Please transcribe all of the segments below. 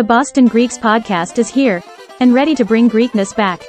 The Boston Greeks podcast is here and ready to bring Greekness back.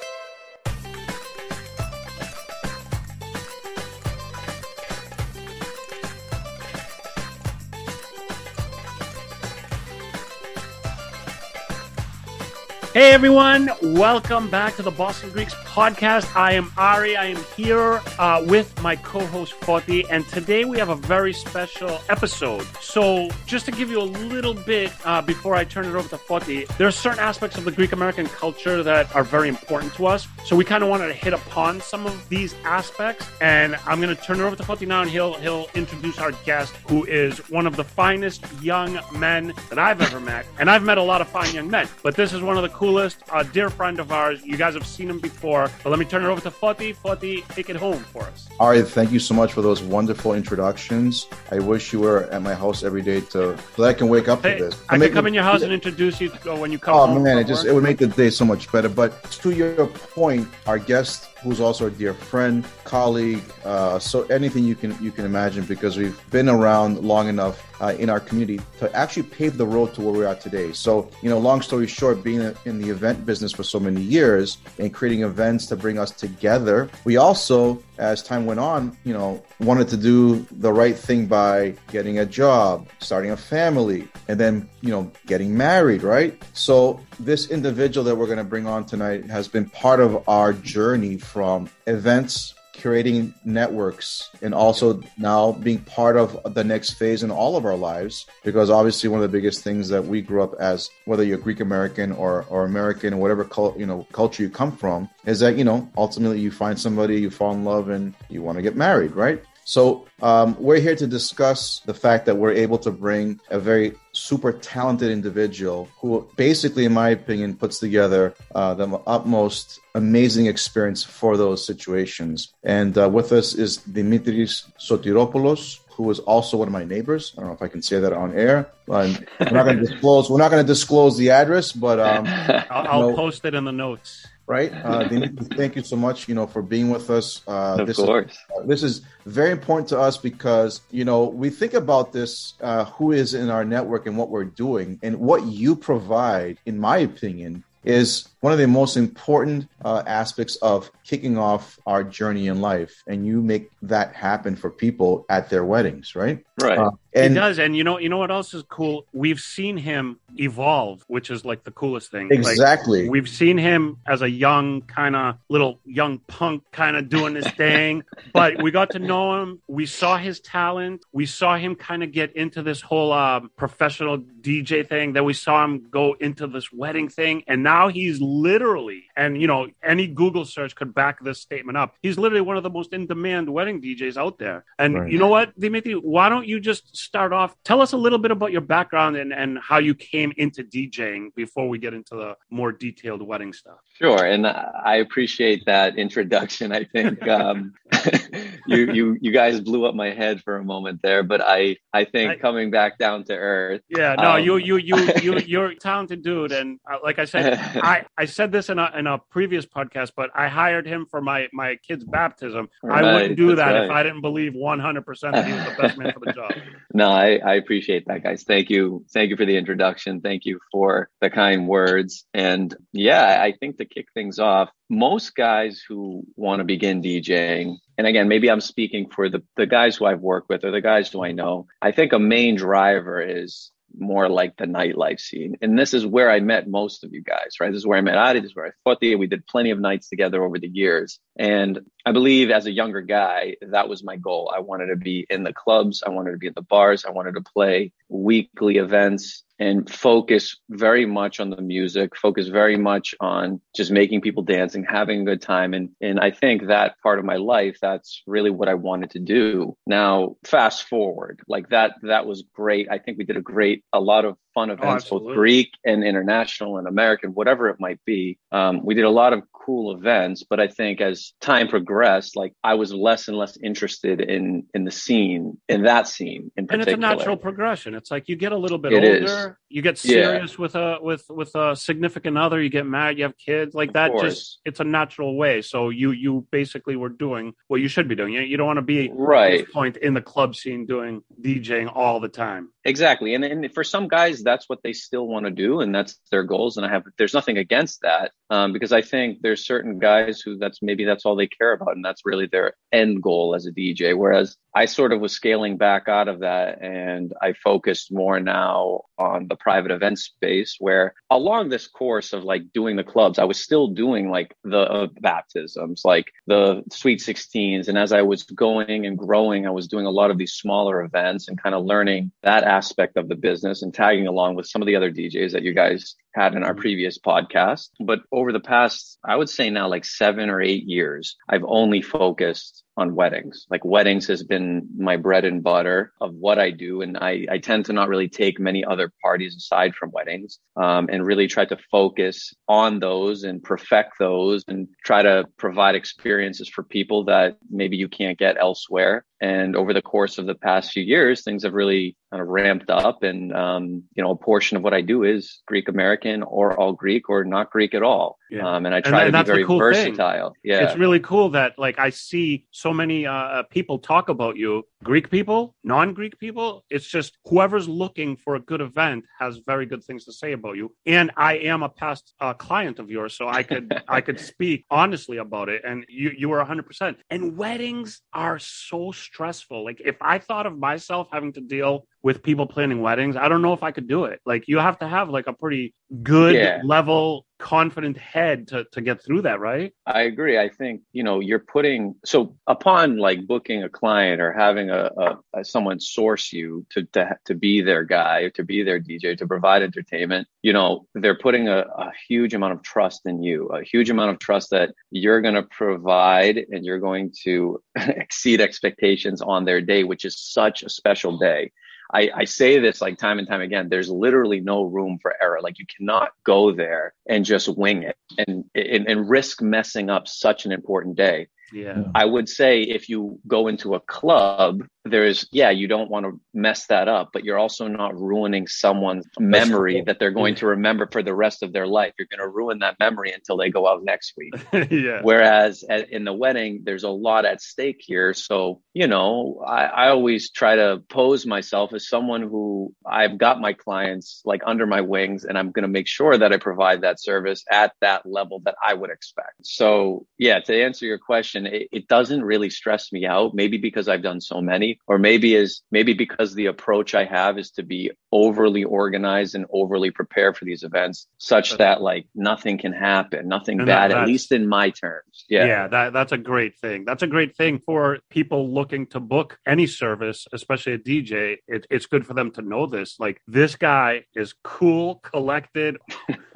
Hey everyone, welcome back to the Boston Greeks podcast. I am Ari. I am here uh, with my co-host Foti, and today we have a very special episode. So, just to give you a little bit uh, before I turn it over to Foti, there are certain aspects of the Greek American culture that are very important to us. So, we kind of wanted to hit upon some of these aspects, and I'm going to turn it over to Foti now, and he'll he'll introduce our guest, who is one of the finest young men that I've ever met, and I've met a lot of fine young men, but this is one of the coolest, a dear friend of ours. You guys have seen him before, but let me turn it over to Foti. Foti, take it home for us. All right, thank you so much for those wonderful introductions. I wish you were at my house every day to so that I can wake up Hey, to this. I can come me- in your house and introduce you to, when you come Oh man, it just work. it would make the day so much better. But to your point, our guest, who's also a dear friend, colleague, uh, so anything you can you can imagine, because we've been around long enough uh, in our community to actually pave the road to where we are today. So you know, long story short, being in the event business for so many years and creating events to bring us together, we also, as time went on, you know, wanted to do the right thing by getting a job, starting a family, and then you know, getting married, right? So this individual that we're going to bring on tonight has been part of our journey from events curating networks and also now being part of the next phase in all of our lives because obviously one of the biggest things that we grew up as whether you're greek american or, or american or whatever cul- you know culture you come from is that you know ultimately you find somebody you fall in love and you want to get married right so um, we're here to discuss the fact that we're able to bring a very super talented individual who basically in my opinion puts together uh, the utmost amazing experience for those situations and uh, with us is dimitris sotiropoulos who is also one of my neighbors i don't know if i can say that on air but we're not going to disclose we're not going to disclose the address but um, I'll, I'll no. post it in the notes. Right? Uh, thank you so much you know for being with us. Uh, of this is course. this is very important to us because you know we think about this uh, who is in our network and what we're doing. And what you provide in my opinion is one of the most important uh, aspects of kicking off our journey in life and you make that happen for people at their weddings right right. Uh, He does, and you know, you know what else is cool? We've seen him evolve, which is like the coolest thing. Like, exactly We've seen him as a young, kind of little young punk, kind of doing this thing, but we got to know him. We saw his talent. We saw him kind of get into this whole um, professional DJ thing. Then we saw him go into this wedding thing, and now he's literally, and you know, any Google search could back this statement up. He's literally one of the most in-demand wedding DJs out there. And Right. you know what, Dimitri? Why don't you just start off? Tell us a little bit about your background and and how you came into DJing before we get into the more detailed wedding stuff. Sure, and I appreciate that introduction. I think um, you you you guys blew up my head for a moment there, but I I think I- coming back down to earth. Yeah, no, Um, you you you you you're a talented dude, and uh, like I said, I, I said this in a in a previous podcast, but I hired him for my my kid's baptism. I wouldn't do that if. I didn't believe one hundred percent that he was the best man for the job. No, I, I appreciate that, guys. Thank you. Thank you for the introduction. Thank you for the kind words. And yeah, I think to kick things off, most guys who want to begin DJing, and again, maybe I'm speaking for the, the guys who I've worked with or the guys who I know, I think a main driver is more like the nightlife scene. And this is where I met most of you guys, right? This is where I met Ari. This is where I Foti. We did plenty of nights together over the years. And I believe as a younger guy, that was my goal. I wanted to be in the clubs. I wanted to be at the bars. I wanted to play weekly events and focus very much on the music, focus very much on just making people dancing, having a good time. And, and I think that part of my life, that's really what I wanted to do. Now, fast forward, like that, that was great. I think we did a great, a lot of fun events, both. Greek and international and American, whatever it might be. Um, we did a lot of cool events, but I think as time progressed, like I was less and less interested in, in the scene, in that scene in particular. and it's a natural progression. It's like you get a little bit It is. older, you get Yeah. serious with a with with a significant other, you get married, you have kids, like Of that. course. Just it's a natural way. So you you basically were doing what you should be doing. You, you don't want to be at Right. this point in the club scene doing DJing all the time. Exactly. And, and for some guys, that's what they still want to do, and that's their goals. And I have there's nothing against that um, because I think there's certain guys who that's maybe that's all they care about, and that's really their end goal as a DJ. Whereas I sort of was scaling back out of that, and I focused more now on the private event space. Where along this course of like doing the clubs, I was still doing like the uh, baptisms, like the sweet 16s, and as I was going and growing, I was doing a lot of these smaller events and kind of learning that aspect of the business and tagging along with some of the other DJs that you guys had in our mm-hmm. previous podcast. But over the past, I would say now like seven or eight years, I've only focused on weddings. Like weddings has been my bread and butter of what I do. And I, I tend to not really take many other parties aside from weddings um, and really try to focus on those and perfect those and try to provide experiences for people that maybe you can't get elsewhere. And over the course of the past few years, things have really kind of ramped up. And, um, you know, a portion of what I do is Greek American or all Greek or not Greek at all. Yeah. Um, and I try and, to and be very cool versatile. Thing. Yeah. It's really cool that like I see so many uh, uh, people talk about you, Greek people, non Greek people. It's just whoever's looking for a good event has very good things to say about you. And I am a past uh, client of yours, so I could I could speak honestly about it. And you you were 100%. And weddings are so stressful. Like if I thought of myself having to deal with people planning weddings, I don't know if I could do it. Like you have to have like a pretty good yeah. level confident head to, to get through that right i agree i think you know you're putting so upon like booking a client or having a, a, a someone source you to, to to be their guy to be their dj to provide entertainment you know they're putting a, a huge amount of trust in you a huge amount of trust that you're going to provide and you're going to exceed expectations on their day which is such a special day I, I say this like time and time again. There's literally no room for error. Like you cannot go there and just wing it and, and, and risk messing up such an important day. Yeah. I would say if you go into a club, there's, yeah, you don't want to mess that up, but you're also not ruining someone's memory that they're going to remember for the rest of their life. You're going to ruin that memory until they go out next week. yeah. Whereas at, in the wedding, there's a lot at stake here. So, you know, I, I always try to pose myself as someone who I've got my clients like under my wings and I'm going to make sure that I provide that service at that level that I would expect. So yeah, to answer your question, it, it doesn't really stress me out. Maybe because I've done so many, or maybe is maybe because the approach I have is to be overly organized and overly prepared for these events, such that like nothing can happen, nothing bad, at least in my terms. Yeah, yeah, that that's a great thing. That's a great thing for people looking to book any service, especially a DJ. It, it's good for them to know this. Like this guy is cool, collected,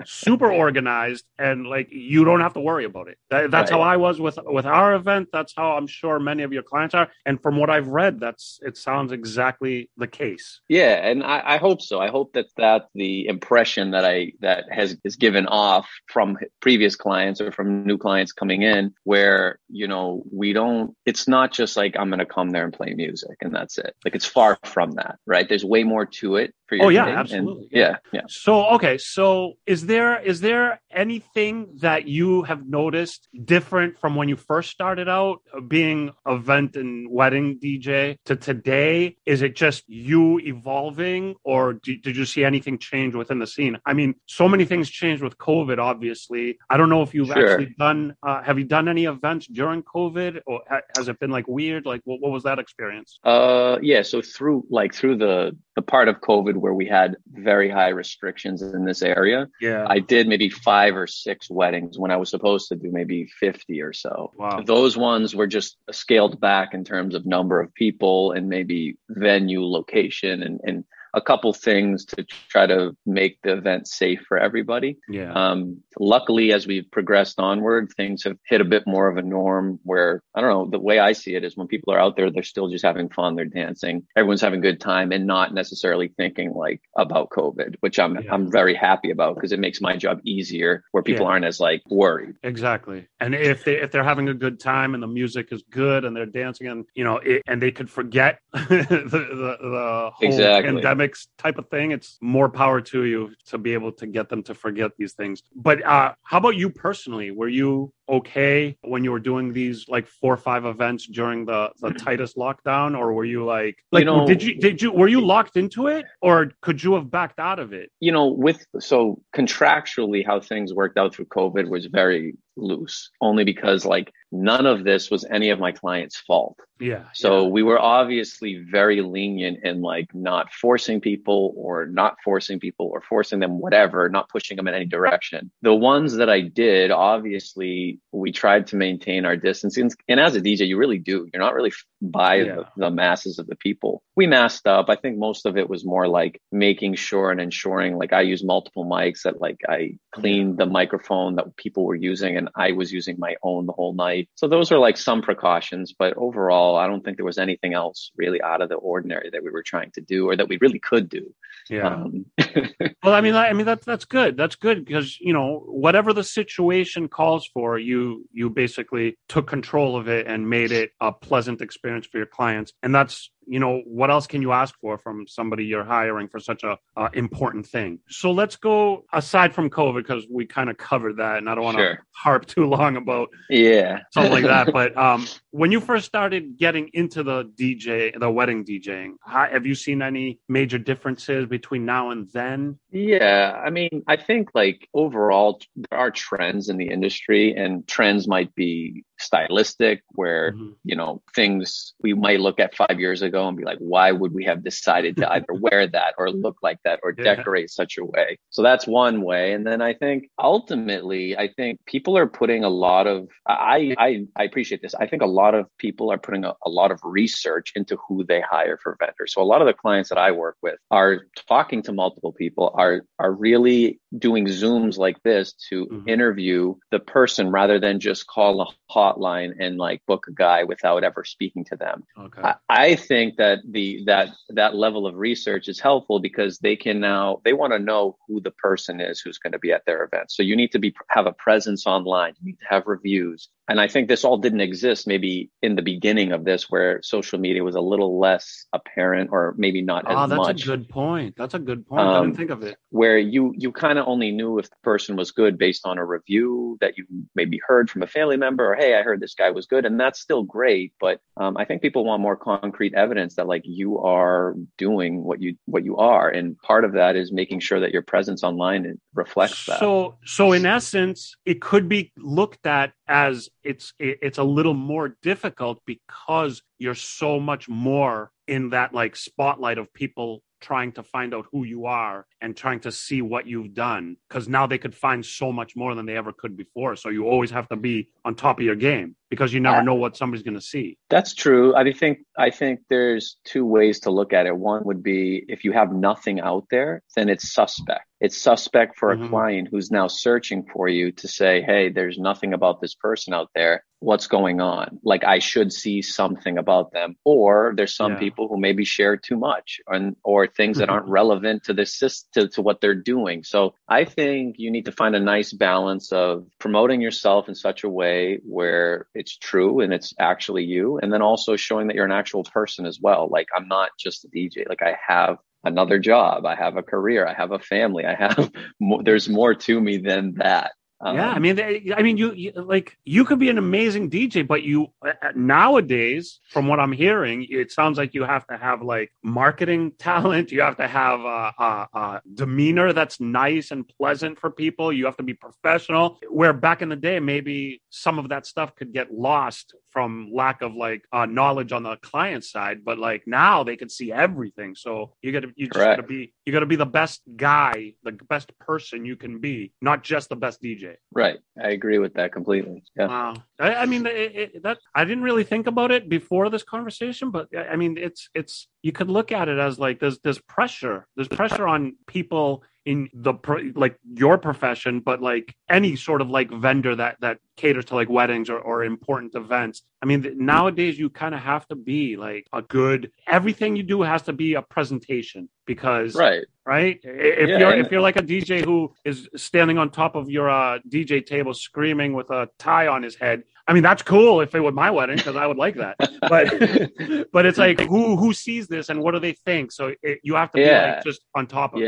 super organized, and like you don't have to worry about it. That, that's right. how I was with with our event. That's how I'm sure many of your clients are. And from what I've read, that's it sounds exactly the case. Yeah, and I, I hope so. I hope that that the impression that I that has is given off from previous clients or from new clients coming in, where you know we don't. It's not just like I'm going to come there and play music and that's it. Like it's far from that, right? There's way more to it for your. Oh yeah, absolutely. Yeah. yeah, yeah. So okay, so is there is there anything that you have noticed different from when you first started out being event and wedding DJ to today? Is it just you evolving, or do, did you see anything change within the scene? I mean, so many things changed with COVID. Obviously, I don't know if you've sure. actually done. Uh, have you done any events during COVID, or ha- has it been like weird? Like, what, what was that experience? Uh, yeah. So through like through the the part of COVID where we had very high restrictions in this area. Yeah. I did maybe five or six weddings when I was supposed to do maybe 50 or so. Wow. Those ones were just scaled back in terms of number of people and maybe venue location and, and a couple things to try to make the event safe for everybody. Yeah. Um, luckily, as we've progressed onward, things have hit a bit more of a norm where I don't know. The way I see it is when people are out there, they're still just having fun, they're dancing, everyone's having a good time, and not necessarily thinking like about COVID, which I'm yeah. I'm very happy about because it makes my job easier where people yeah. aren't as like worried. Exactly. And if they if they're having a good time and the music is good and they're dancing and you know it, and they could forget the the, the whole exactly. pandemic mix type of thing, it's more power to you to be able to get them to forget these things. But uh, how about you personally? Were you okay when you were doing these like four or five events during the the tightest lockdown, or were you like like You know- did you did you were you locked into it, or could you have backed out of it? you know, with so contractually, how things worked out through COVID was very loose, only because like none of this was any of my clients' fault. Yeah. So we were obviously very lenient in like not forcing people or not forcing people or forcing them whatever, not pushing them in any direction. The ones that I did, obviously we tried to maintain our distance. And, and as a DJ, you really do. You're not really by Yeah. the, the masses of the people. We masked up. I think most of it was more like making sure and ensuring like I use multiple mics that like I cleaned the microphone that people were using and I was using my own the whole night. So those are like some precautions, but overall, I don't think there was anything else really out of the ordinary that we were trying to do or that we really could do. Yeah. Um, Well, I mean, I I mean that's that's good. That's good because you know whatever the situation calls for, you you basically took control of it and made it a pleasant experience for your clients, and that's you know what else can you ask for from somebody you're hiring for such a uh, important thing. So let's go aside from COVID because we kind of covered that, and I don't want to Sure. harp too long about yeah. something like that. But um, when you first started getting into the DJ, the wedding DJing, how, have you seen any major differences between now and then? Yeah, I mean, I think like overall, there are trends in the industry, and trends might be stylistic, where Mhm. you know things we might look at five years ago and be like, why would we have decided to either wear that or look like that or Yeah. decorate such a way? So that's one way, and then I think ultimately, I think people are putting a lot of I I I appreciate this. I think a lot of people are putting a, a lot of research into who they hire for vendors. So a lot of the clients that I work with are talking to multiple people, are are really doing zooms like this to Mhm. interview the person rather than just call a hotline and like book a guy without ever speaking to them. Okay. I, I think that the that that level of research is helpful because they can now they want to know who the person is who's going to be at their event. So you need to be have a presence online. You need to have reviews. And I think this all didn't exist maybe in the beginning of this where social media was a little less apparent or maybe not as Oh, that's much a good point. That's a good point. I Um, didn't think of it. where you you kind of only knew if the person was good based on a review that you maybe heard from a family member or hey i heard this guy was good and that's still great but um, i think people want more concrete evidence that like you are doing what you what you are and part of that is making sure that your presence online reflects that. So, so in essence, it could be looked at as it's it's a little more difficult because you're so much more in that like spotlight of people trying to find out who you are and trying to see what you've done because now they could find so much more than they ever could before. So you always have to be on top of your game because you never know what somebody's going to see That's true. I think I think there's two ways to look at it. One would be if you have nothing out there, then it's suspect. It's suspect for Mhm. a client who's now searching for you to say, "Hey, there's nothing about this person out there. What's going on? Like I should see something about them." Or there's some Yeah. people who maybe share too much and or things that aren't relevant to this to, to what they're doing. So I think you need to find a nice balance of promoting yourself in such a way where it's true and it's actually you, and then also showing that you're an actual person as well. Like I'm not just a DJ. Like I have another job. I have a career. I have a family. I have more, there's more to me than that. Yeah, I Um, mean, they, I mean, you, you like you could be an amazing DJ, but you uh, nowadays, from what I'm hearing, it sounds like you have to have like marketing talent. You have to have a, a, a demeanor that's nice and pleasant for people. You have to be professional. Where back in the day, maybe some of that stuff could get lost from lack of like uh, knowledge on the client side. But like now, they can see everything. So you got to you just got to be you got to be the best guy, the best person you can be, not just the best DJ. Right. I agree with that completely. Yeah. Wow. I, I mean, it, it, that I didn't really think about it before this conversation, but I I mean, it's it's you could look at it as like there's there's pressure, there's pressure on people in the like your profession, but like any sort of like vendor that that caters to like weddings or, or important events. I mean, nowadays you kind of have to be like a good. Everything you do has to be a presentation because right right? If Yeah, you're if you're like a DJ who is standing on top of your uh, DJ table screaming with a tie on his head, I mean that's cool if it were my wedding because I would like that. But but it's like who who sees this and what do they think? So it, you have to be Yeah. like just on top of it.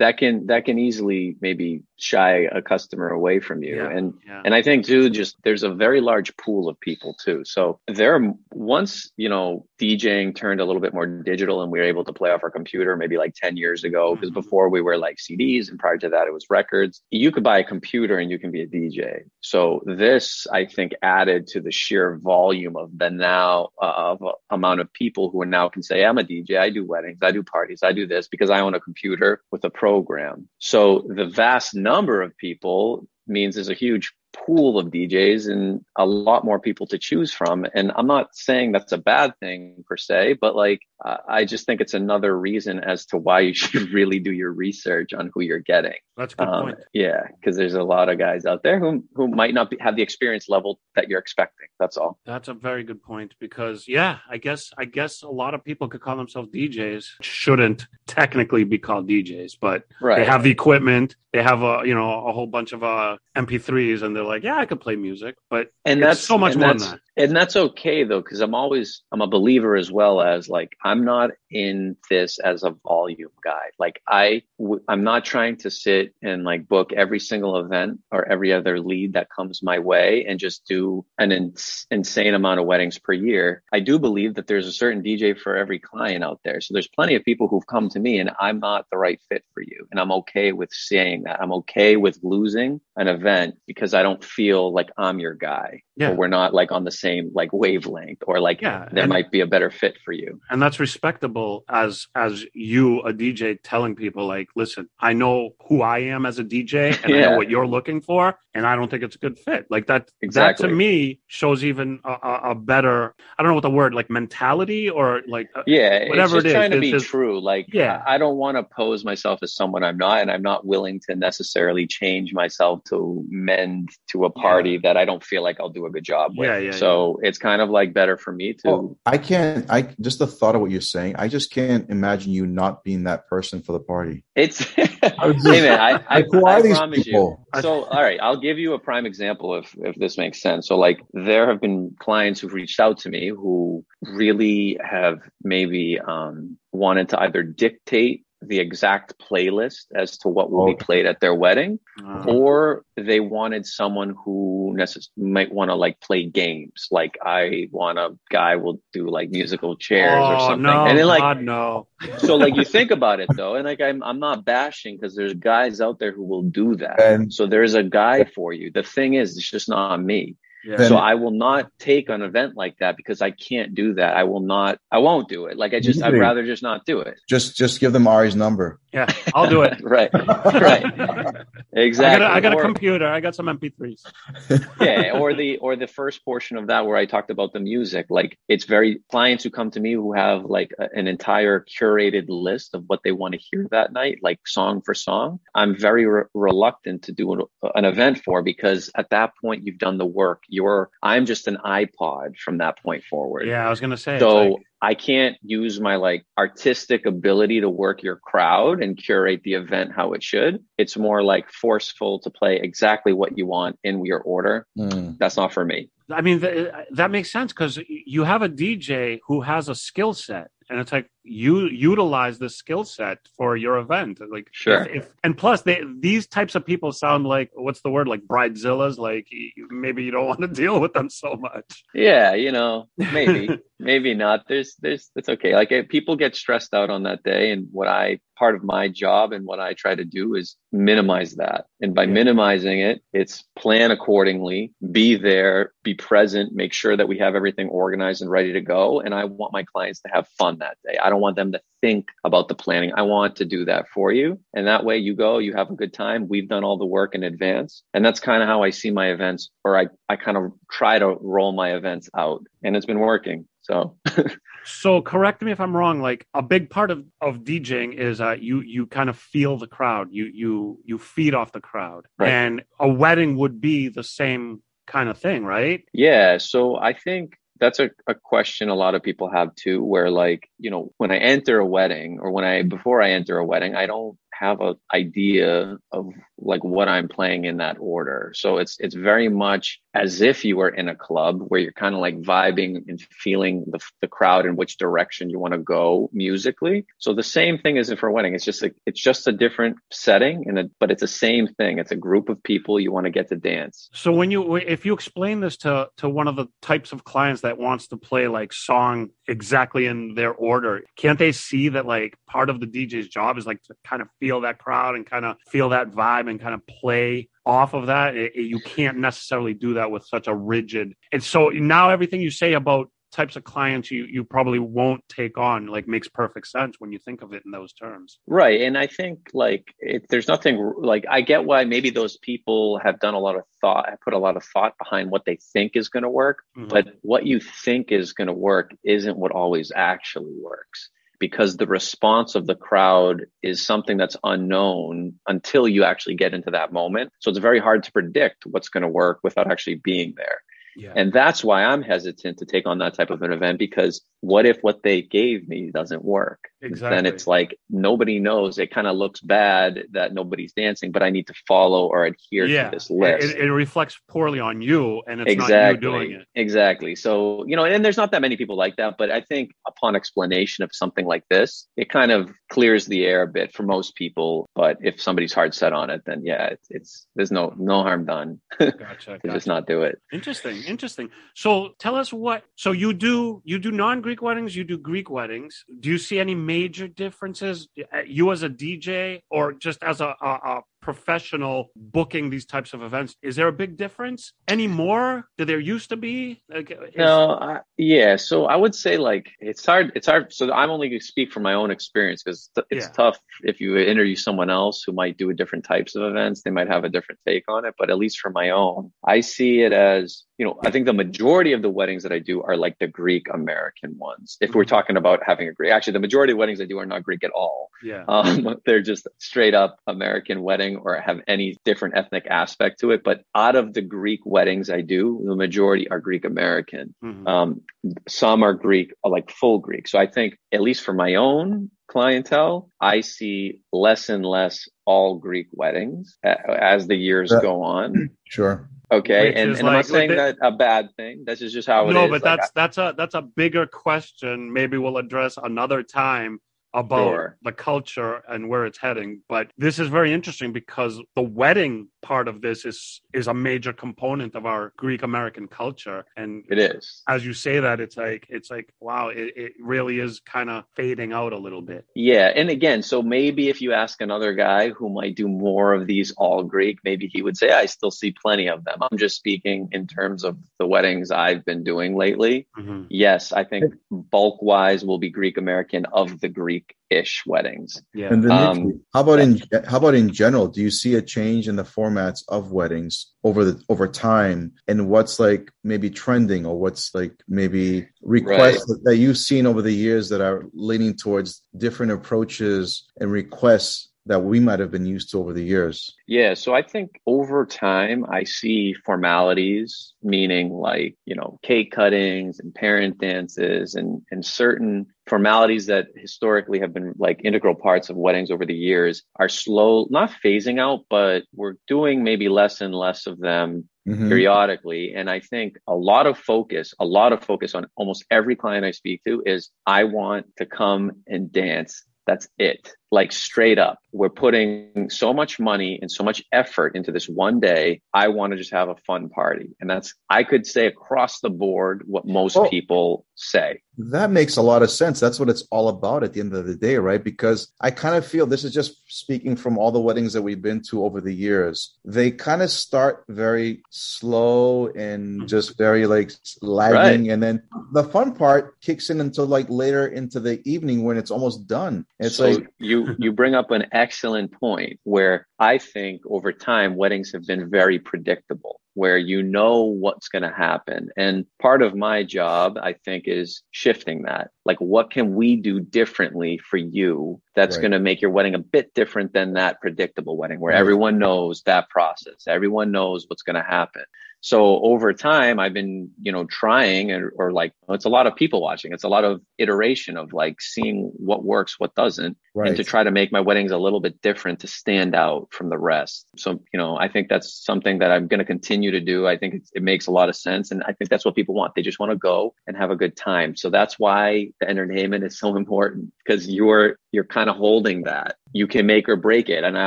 That can that can easily maybe shy a customer away from you Yeah. and Yeah. and i think too just there's a very large pool of people too so there are once you know djing turned a little bit more digital and we were able to play off our computer maybe like 10 years ago because Mhm. before we were like cds and prior to that it was records you could buy a computer and you can be a dj so this i think added to the sheer volume of the now uh, of amount of people who now can say i'm a dj i do weddings i do parties i do this because i own a computer with a program. So the vast number of people means there's a huge pool of DJs and a lot more people to choose from. And I'm not saying that's a bad thing per se, but like, uh, I just think it's another reason as to why you should really do your research on who you're getting. That's a good Um, point. yeah, because there's a lot of guys out there who who might not be, have the experience level that you're expecting. That's all. That's a very good point because yeah, I guess I guess a lot of people could call themselves DJs. Shouldn't technically be called DJs, but Right. they have the equipment. They have a you know a whole bunch of uh, MP3s, and they're like, yeah, I could play music, but and that's so much more than that. and that's okay though because i'm always i'm a believer as well as like i'm not in this as a volume guy. Like i w- i'm not trying to sit and like book every single event or every other lead that comes my way and just do an ins- insane amount of weddings per year. I do believe that there's a certain dj for every client out there. So there's plenty of people who've come to me and i'm not the right fit for you. And i'm okay with saying that. I'm okay with losing an event because i don't feel like i'm your guy Yeah. or we're not like on the same like wavelength or like Yeah, there and- might be a better fit for you. and that's respectable as as you a DJ telling people like, listen, I know who I am as a DJ, and I know what you're looking for, and I don't think it's a good fit. Like that, Exactly. that to me shows even a, a, a better. I don't know what the word like mentality or like uh, Yeah, Whatever it's it is, trying to it's be just- true. Like, Yeah. I don't want to pose myself as someone I'm not, and I'm not willing to necessarily change myself to mend to a party that I don't feel like I'll do a good job with. Yeah, yeah, so it's kind of like better for me to. Oh, I can't. I just the thought of what you're saying. I just can't imagine you not being that person for the party. It's was just- hey man, I, I, Like, who I are these promise people? you. So all right, I'll give you a prime example if if this makes sense. So like there have been clients who've reached out to me who really have maybe um wanted to either dictate the exact playlist as to what will be played at their wedding uh, or they wanted someone who necess- might want to like play games. Like i want a guy will do like musical chairs or oh, something. No, and then like God, no. so like you think about it though and like i'm, I'm not bashing because there's guys out there who will do that. And- so there's a guy for you. The thing is it's just not me Yeah. So i will not take an event like that because i can't do that i will not i won't do it like i just i'd rather just not do it Just just give them Ari's number. yeah, I'll do it. right right I exactly got, a, I got a computer. I got some MP3s. yeah or the or the first portion of that where i talked about the music like it's very clients who come to me who have like a, an entire curated list of what they want to hear that night like song for song i'm very re- reluctant to do an, an event for because at that point you've done the work you're i'm just an ipod from that point forward Yeah, I was gonna say. it's so like- I can't use my like artistic ability to work your crowd and curate the event how it should. It's more like forceful to play exactly what you want in your order. Mm. That's not for me. I mean, th- that makes sense because you have a DJ who has a skill set, and it's like you utilize the skill set for your event. Like, Sure. if, if- and plus, they, these types of people sound like what's the word? Like bridezillas. Like maybe you don't want to deal with them so much. Yeah, you know, maybe, maybe not. There's, there's, it's okay. Like people get stressed out on that day, and what I part of my job and what I try to do is minimize that. And by Yeah. minimizing it, it's plan accordingly, be there, be present, make sure that we have everything organized and ready to go. And I want my clients to have fun that day. I don't want them to think about the planning. I want to do that for you. And that way you go, you have a good time. We've done all the work in advance. And that's kind of how I see my events, or I, I kind of try to roll my events out. And it's been working. So So correct me if I'm wrong. Like a big part of, of DJing is uh, you you kind of feel the crowd. You you you feed off the crowd, Right. and a wedding would be the same kind of thing, right? Yeah. So I think that's a, a question a lot of people have too, where like, you know, when I enter a wedding or when I, before I enter a wedding, I don't have an idea of like what I'm playing in that order. So it's it's very much as if you were in a club where you're kind of like vibing and feeling the, the crowd in which direction you want to go musically. So the same thing is for a wedding. It's just a, it's just a different setting and a, but it's the same thing. It's a group of people you want to get to dance. So when you if you explain this to to one of the types of clients that wants to play like song exactly in their order, can't they see that like part of the DJ's job is like to kind of feel that crowd and kind of feel that vibe and kind of play off of that. It, it, you can't necessarily do that with such a rigid. And so now everything you say about types of clients you you probably won't take on like makes perfect sense when you think of it in those terms right and i think like it, there's nothing like i get why maybe those people have done a lot of thought put a lot of thought behind what they think is going to work mm-hmm. but what you think is going to work isn't what always actually works because the response of the crowd is something that's unknown until you actually get into that moment. So it's very hard to predict what's going to work without actually being there. Yeah. And that's why I'm hesitant to take on that type of an event because what if what they gave me doesn't work? Exactly. Then it's like nobody knows. It kind of looks bad that nobody's dancing, but I need to follow or adhere yeah. to this list. It, it, reflects poorly on you, and it's exactly. not you doing it. Exactly. So you know, and there's not that many people like that, but I think upon explanation of something like this, it kind of clears the air a bit for most people. But if somebody's hard set on it, then yeah, it's, it's there's no no harm done. Gotcha. to gotcha. just not do it. Interesting. Interesting. So tell us what. So you do you do non Greek weddings? You do Greek weddings. Do you see any major differences? Uh, you as a DJ or just as a, a, a professional booking these types of events is there a big difference anymore did there used to be like, is... no uh, yeah so i would say like it's hard it's hard so i'm only going to speak from my own experience because it's yeah. tough if you interview someone else who might do a different types of events they might have a different take on it but at least for my own i see it as you know i think the majority of the weddings that i do are like the greek american ones if we're mm-hmm. talking about having a greek actually the majority of weddings i do are not greek at all yeah um, they're just straight up american wedding or have any different ethnic aspect to it. But out of the Greek weddings I do, the majority are Greek American. Mm-hmm. Um, some are Greek, like full Greek. So I think, at least for my own clientele, I see less and less all Greek weddings as the years uh, go on. Sure. Okay, and, and like, I'm not saying like that a bad thing. This is just how it no, but that's I, that's a that's a bigger question. Maybe we'll address another time about sure. the culture and where it's heading. But this is very interesting because the wedding part of this is is a major component of our Greek American culture. And it is. As you say that, it's like it's like wow, it, it really is kind of fading out a little bit. Yeah. And again, so maybe if you ask another guy who might do more of these all Greek, maybe he would say, I still see plenty of them. I'm just speaking in terms of the weddings I've been doing lately. Mm-hmm. Yes, I think bulk wise will be Greek American of the Greek ish weddings. Yeah. And then um, how about in how about in general? Do you see a change in the formats of weddings over the over time, and what's like maybe trending, or what's like maybe requests right. that you've seen over the years that are leaning towards different approaches and requests that we might have been used to over the years? Yeah, so I think over time I see formalities, meaning like, you know, cake cuttings and parent dances and, and certain formalities that historically have been like integral parts of weddings over the years are slow, not phasing out, but we're doing maybe less and less of them mm-hmm. periodically. And I think a lot of focus, a lot of focus on almost every client I speak to is I want to come and dance. That's it like straight up we're putting so much money and so much effort into this one day i want to just have a fun party. And that's i could say across the board what most oh, people say. that makes a lot of sense. That's what it's all about at the end of the day right? Because i kind of feel this is just speaking from all the weddings that we've been to over the years. They kind of start very slow and just very like lagging. Right. and then the fun part kicks in until like later into the evening when it's almost done. It's so like you you bring up an excellent point where I think over time weddings have been very predictable where you know what's going to happen. And part of my job, I think, is shifting that. Like, what can we do differently for you that's right. going to make your wedding a bit different than that predictable wedding where everyone knows that process, everyone knows what's going to happen. So over time, I've been, you know, trying or, or like, it's a lot of people watching. It's a lot of iteration of like seeing what works, what doesn't, Right. and to try to make my weddings a little bit different to stand out from the rest. So, you know, I think that's something that I'm going to continue to do. I think it's, it makes a lot of sense. And I think that's what people want. They just want to go and have a good time. So that's why the entertainment is so important because you're, you're kind of holding that. You can make or break it. And I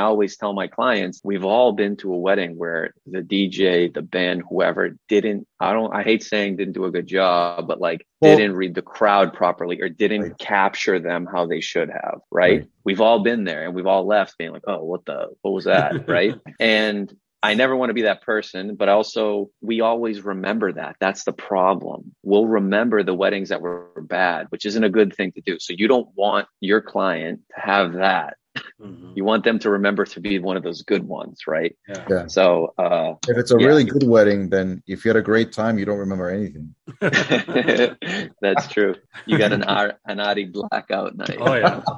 always tell my clients, we've all been to a wedding where the DJ, the band, whoever didn't, I don't, I hate saying didn't do a good job, but like Well- didn't read the crowd properly or didn't Right. capture them how they should have. Right? Right. We've all been there and we've all left being like, oh, what the, what was that? right. And I never want to be that person, but also we always remember that. That's the problem. We'll remember the weddings that were bad, which isn't a good thing to do. So you don't want your client to have that. Mhm. You want them to remember to be one of those good ones, right? Yeah. Yeah. So, uh, If it's a Yeah. really good wedding, then if you had a great time, you don't remember anything. that's true. You got an Ar- an Ari blackout night. Oh yeah.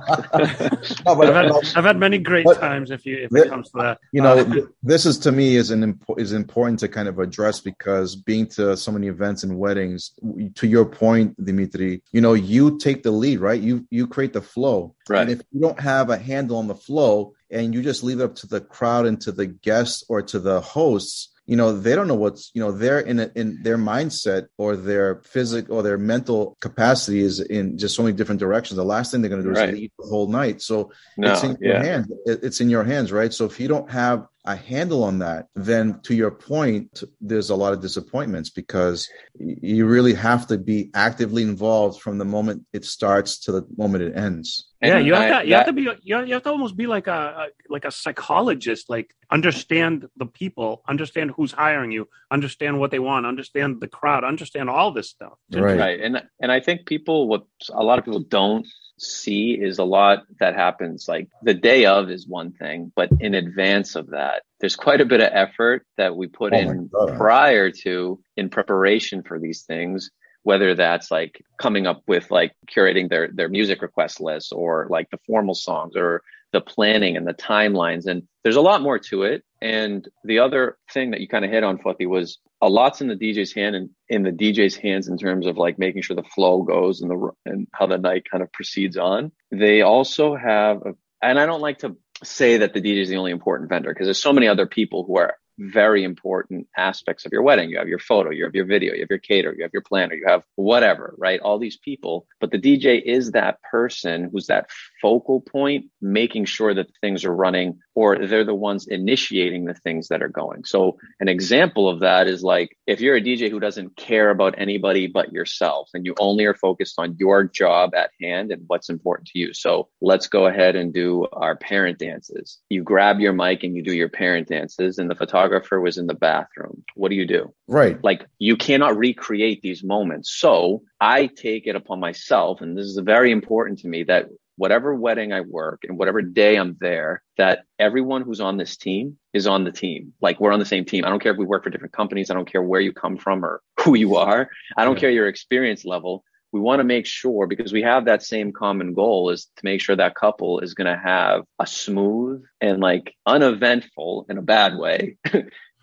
No, but, I've had, no, I've had many great But- times if you if Let- it comes to that. you know, Uh, this is to me is an impo- is important to kind of address because being to so many events and weddings, to your point, Dimitri, you know, you take the lead, right? You you create the flow, Right. And if you don't have a handle on the flow, and you just leave it up to the crowd and to the guests or to the hosts, you know, they don't know what's, you know, they're in a, in their mindset or their physical or their mental capacity is in just so many different directions. The last thing they're going to do is Right. leave the whole night. So no, it's in your hands. It- It's in your hands, right? So if you don't have a handle on that, then to your point, there's a lot of disappointments because you really have to be actively involved from the moment it starts to the moment it ends. yeah, you have I- to you have to be you have, you have to almost be like a, a like a psychologist, like understand the people, understand who's hiring you, understand what they want, understand the crowd, understand all this stuff. Right. right and and i think people what a lot of people don't see is a lot that happens. Like the day of is one thing but in advance of that there's quite a bit of effort that we put Oh in prior to in preparation for these things whether that's like coming up with like curating their their music request list or like the formal songs or the planning and the timelines. And there's a lot more to it. And the other thing that you kind of hit on Fluffy was a lot's in the DJ's hand and in the DJ's hands in terms of like making sure the flow goes and the and how the night kind of proceeds on. They also have, a, and I don't like to say that the DJ is the only important vendor because there's so many other people who are very important aspects of your wedding. You have your photo, you have your video, you have your caterer, you have your planner, you have whatever, right? All these people, but the DJ is that person who's that focal point, making sure that things are running or they're the ones initiating the things that are going. So an example of that is like, if you're a DJ who doesn't care about anybody but yourself and you only are focused on your job at hand and what's important to you. So let's go ahead and do our parent dances. You grab your mic and you do your parent dances and the photographer was in the bathroom. What do you do? Right. Like you cannot recreate these moments. So I take it upon myself, and this is very important to me that whatever wedding I work and whatever day I'm there, that everyone who's on this team is on the team. Like we're on the same team. I don't care if we work for different companies. I don't care where you come from or who you are. I don't Yeah. care your experience level. We want to make sure because we have that same common goal is to make sure that couple is going to have a smooth and like uneventful in a bad way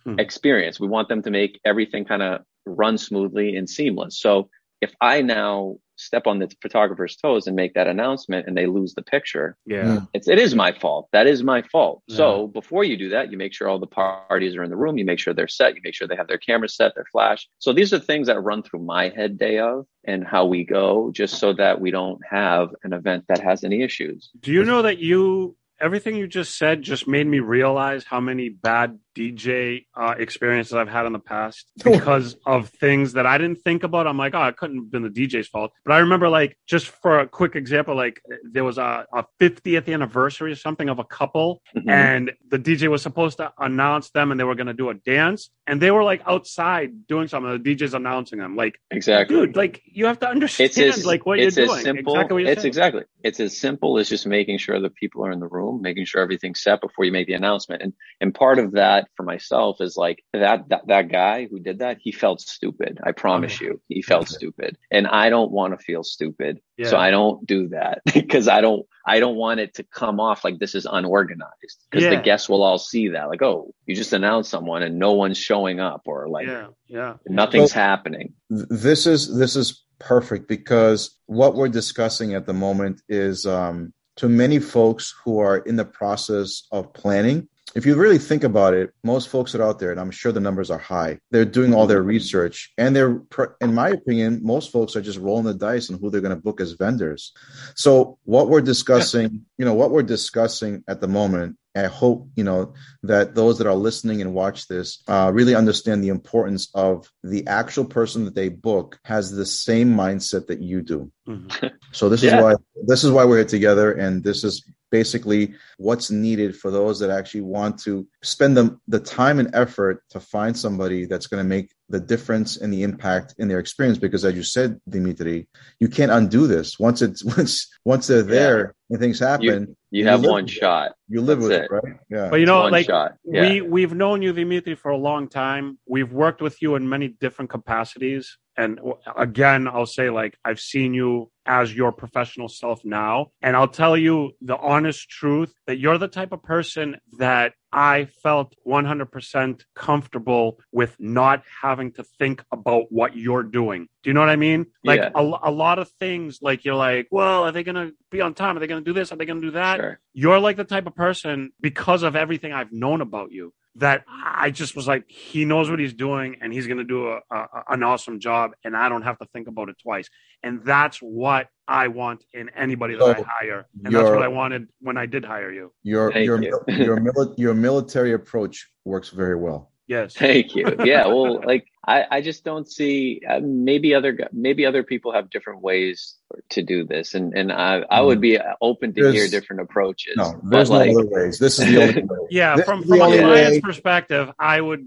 Hmm. experience. We want them to make everything kind of run smoothly and seamless. So if I now step on the photographer's toes and make that announcement and they lose the picture, Yeah. Mm. it's it is my fault. That is my fault. Yeah. So before you do that, you make sure all the parties are in the room. You make sure they're set. You make sure they have their camera set, their flash. So these are things that run through my head day of and how we go, just so that we don't have an event that has any issues. Do you know that you everything you just said just made me realize how many bad DJ uh, experiences I've had in the past because of things that I didn't think about. I'm like, oh, it couldn't have been the DJ's fault. But I remember, like, just for a quick example, like there was a, a 50th anniversary or something of a couple, Mhm. and the DJ was supposed to announce them, and they were going to do a dance, and they were like outside doing something. The DJ's announcing them, like, exactly. dude, like you have to understand it's as, like what you're doing. simple. exactly what you're it's saying. exactly. It's as simple as just making sure that people are in the room room, making sure everything's set before you make the announcement. And and part of that for myself is like that that, that guy who did that, he felt stupid. I promise you, he felt stupid. And I don't want to feel stupid. Yeah. So I don't do that because I don't I don't want it to come off like this is unorganized because Yeah. the guests will all see that like oh you just announced someone and no one's showing up or like yeah, yeah. nothing's Well- happening. Th- this is this is perfect because what we're discussing at the moment is um, to many folks who are in the process of planning. If you really think about it most folks are out there and i'm sure the numbers are high they're doing all their research and they're in my opinion most folks are just rolling the dice on who they're going to book as vendors. So what we're discussing you know what we're discussing at the moment I hope you know that those that are listening and watch this uh, really understand the importance of the actual person that they book has the same mindset that you do. Mhm. So this Yeah. is why this is why we're here together, and this is basically what's needed for those that actually want to spend the, the time and effort to find somebody that's going to make the difference and the impact in their experience. Because as you said, Dimitri, you can't undo this once it's once once they're there and things happen. You You have live one shot. You live That's with it, it. right? Yeah. But you know, one like shot. Yeah. we we've known you, Dimitri, for a long time. We've worked with you in many different capacities, and again, I'll say like I've seen you as your professional self now, and I'll tell you the honest truth that you're the type of person that I felt 100% comfortable with not having to think about what you're doing. Do you know what I mean? Like Yeah. a, a lot of things, like you're like, well, are they going to be on time? Are they going to do this? Are they going to do that? Sure. you're like the type of person because of everything I've known about you that I just was like, he knows what he's doing and he's going to do a, a, an awesome job. And I don't have to think about it twice. And that's what I want in anybody that I hire. And that's what I wanted when I did hire you. Your Thank your you. your mili- your military approach works very well. Yes. Thank you. Yeah. Well, like I, I just don't see uh, maybe other maybe other people have different ways to do this, and and I I would be open to hear different approaches. No, but there's like, other ways. This is the only way. Yeah, This from, is from the a client's way- perspective, I would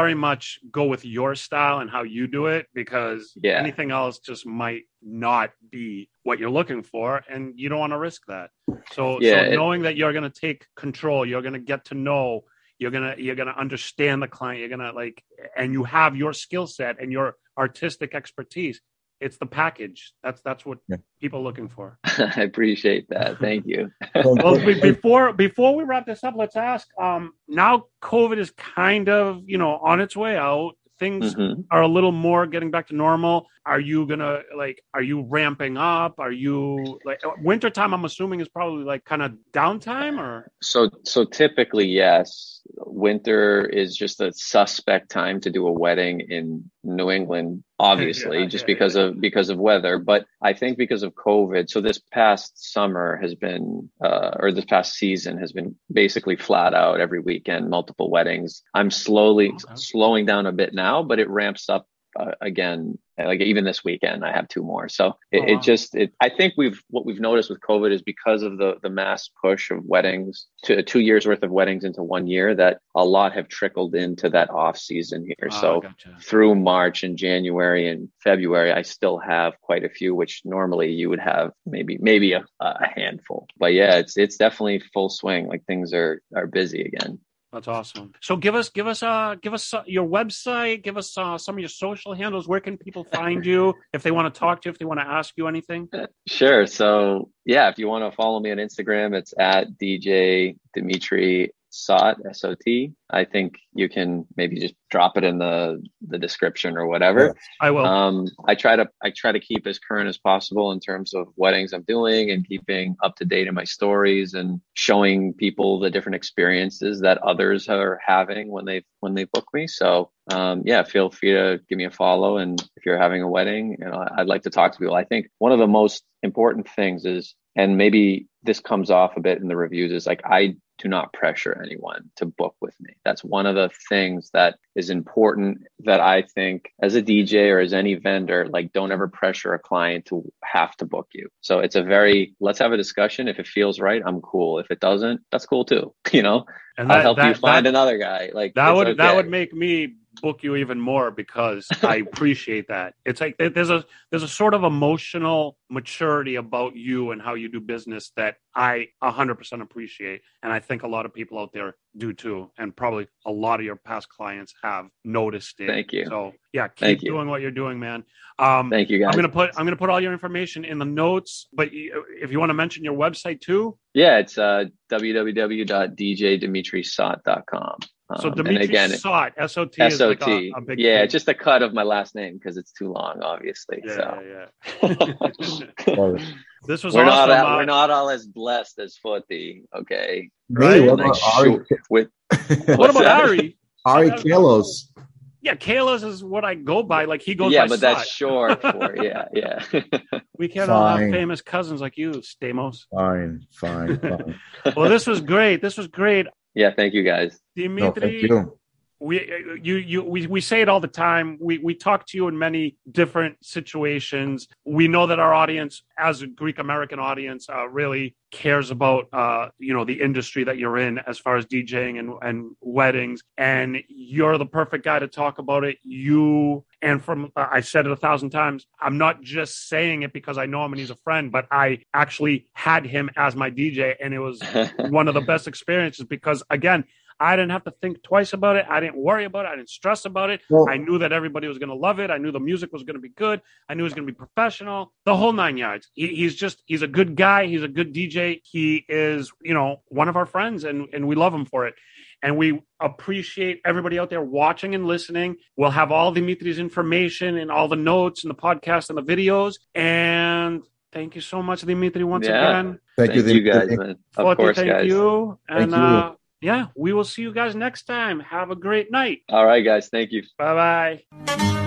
very much go with your style and how you do it because Yeah. anything else just might not be what you're looking for, and you don't want to risk that. So, Yeah, so it- knowing that you're going to take control, you're going to get to know, you're gonna you're gonna understand the client, you're gonna like, and you have your skill set and your artistic expertise. It's the package. That's that's what Yeah. people are looking for. I appreciate that. Thank you. Well, be- before before we wrap this up, let's ask. Um, now COVID is kind of you know on its way out. Things Mhm. are a little more getting back to normal. Are you gonna like? Are you ramping up? Are you like wintertime? I'm assuming is probably like kind of downtime or So so typically, yes, winter is just a suspect time to do a wedding in New England, obviously, Yeah, just yeah, because yeah. of because of weather. But I think because of COVID, so this past summer has been uh, or this past season has been basically flat out every weekend, multiple weddings. I'm slowly Okay. slowing down a bit now, but it ramps up uh, again like even this weekend i have two more. So it, Oh, wow. it just it i think we've what we've noticed with covid is because of the the mass push of weddings to two years worth of weddings into one year that a lot have trickled into that off season here. Ah, so gotcha. through march and january and february i still have quite a few which normally you would have maybe maybe a, a handful. But yeah it's it's definitely full swing. Like things are are busy again That's awesome. So give us give us uh give us uh, your website. Give us uh, some of your social handles. Where can people find you if they want to talk to you? If they want to ask you anything? Sure. So yeah, if you want to follow me on Instagram, it's at DJ Dimitri Sot S O T. I think you can maybe just drop it in the the description or whatever. I will. Um, I try to I try to keep as current as possible in terms of weddings I'm doing and keeping up to date in my stories and showing people the different experiences that others are having when they when they book me. So um, yeah, feel free to give me a follow. And if you're having a wedding, you know, I'd like to talk to people. I think one of the most important things is, and maybe this comes off a bit in the reviews, is like I do not pressure anyone to book with me. That's one of the things that is important that I think as a DJ or as any vendor, like don't ever pressure a client to have to book you. So it's a very, let's have a discussion. If it feels right, I'm cool. If it doesn't, that's cool too. You know, and I'll help you find another guy. Like that would that would make me book you even more because I appreciate that. It's like there's a there's a sort of emotional maturity about you and how you do business that I 100% appreciate, and I think a lot of people out there do too, and probably a lot of your past clients have noticed it. Thank you. So yeah, keep Thank you. doing what you're doing, man. Um, Thank you, guys. I'm gonna put I'm gonna put all your information in the notes, but if you want to mention your website too, Yeah, it's uh, www.djdmitrisot.com. Um, so Dimitri and again, Sot, S O T, is SOT. like a, a big yeah, thing. just a cut of my last name because it's too long, obviously. yeah, so yeah. Love it. This was we're awesome. not uh, we're not all as blessed as Foti, okay? Right? Me, what Like, about Ari? with what about that? Ari? Ari Kalos. Yeah, Kalos is what I go by. Like he goes yeah, by but Sot. that's short for yeah, yeah. We can't all have famous cousins like you, Stamos. Fine, fine, fine. Well, this was great. This was great. Yeah, thank you guys. No, thank you. We you you we, we say it all the time. We we talk to you in many different situations. We know that our audience as a greek american audience uh, really cares about uh you know the industry that you're in as far as djing and and weddings. And you're the perfect guy to talk about it. You and from uh, i said it a thousand times i'm not just saying it because i know him and he's a friend but i actually had him as my dj and it was one of the best experiences because again I didn't have to think twice about it. I didn't worry about it. I didn't stress about it. Well, I knew that everybody was going to love it. I knew the music was going to be good. I knew it was going to be professional. The whole nine yards. He, he's just he's a good guy. He's a good DJ. He is you know one of our friends, and and we love him for it. And we appreciate everybody out there watching and listening. We'll have all Dimitri's information and all the notes and the podcast and the videos. And thank you so much, Dimitri, once Yeah. again. thank, you, you guys, man. Of Foti, course, thank guys. you. And Thank you. uh yeah, we will see you guys next time. Have a great night. All right, guys. Thank you. Bye bye.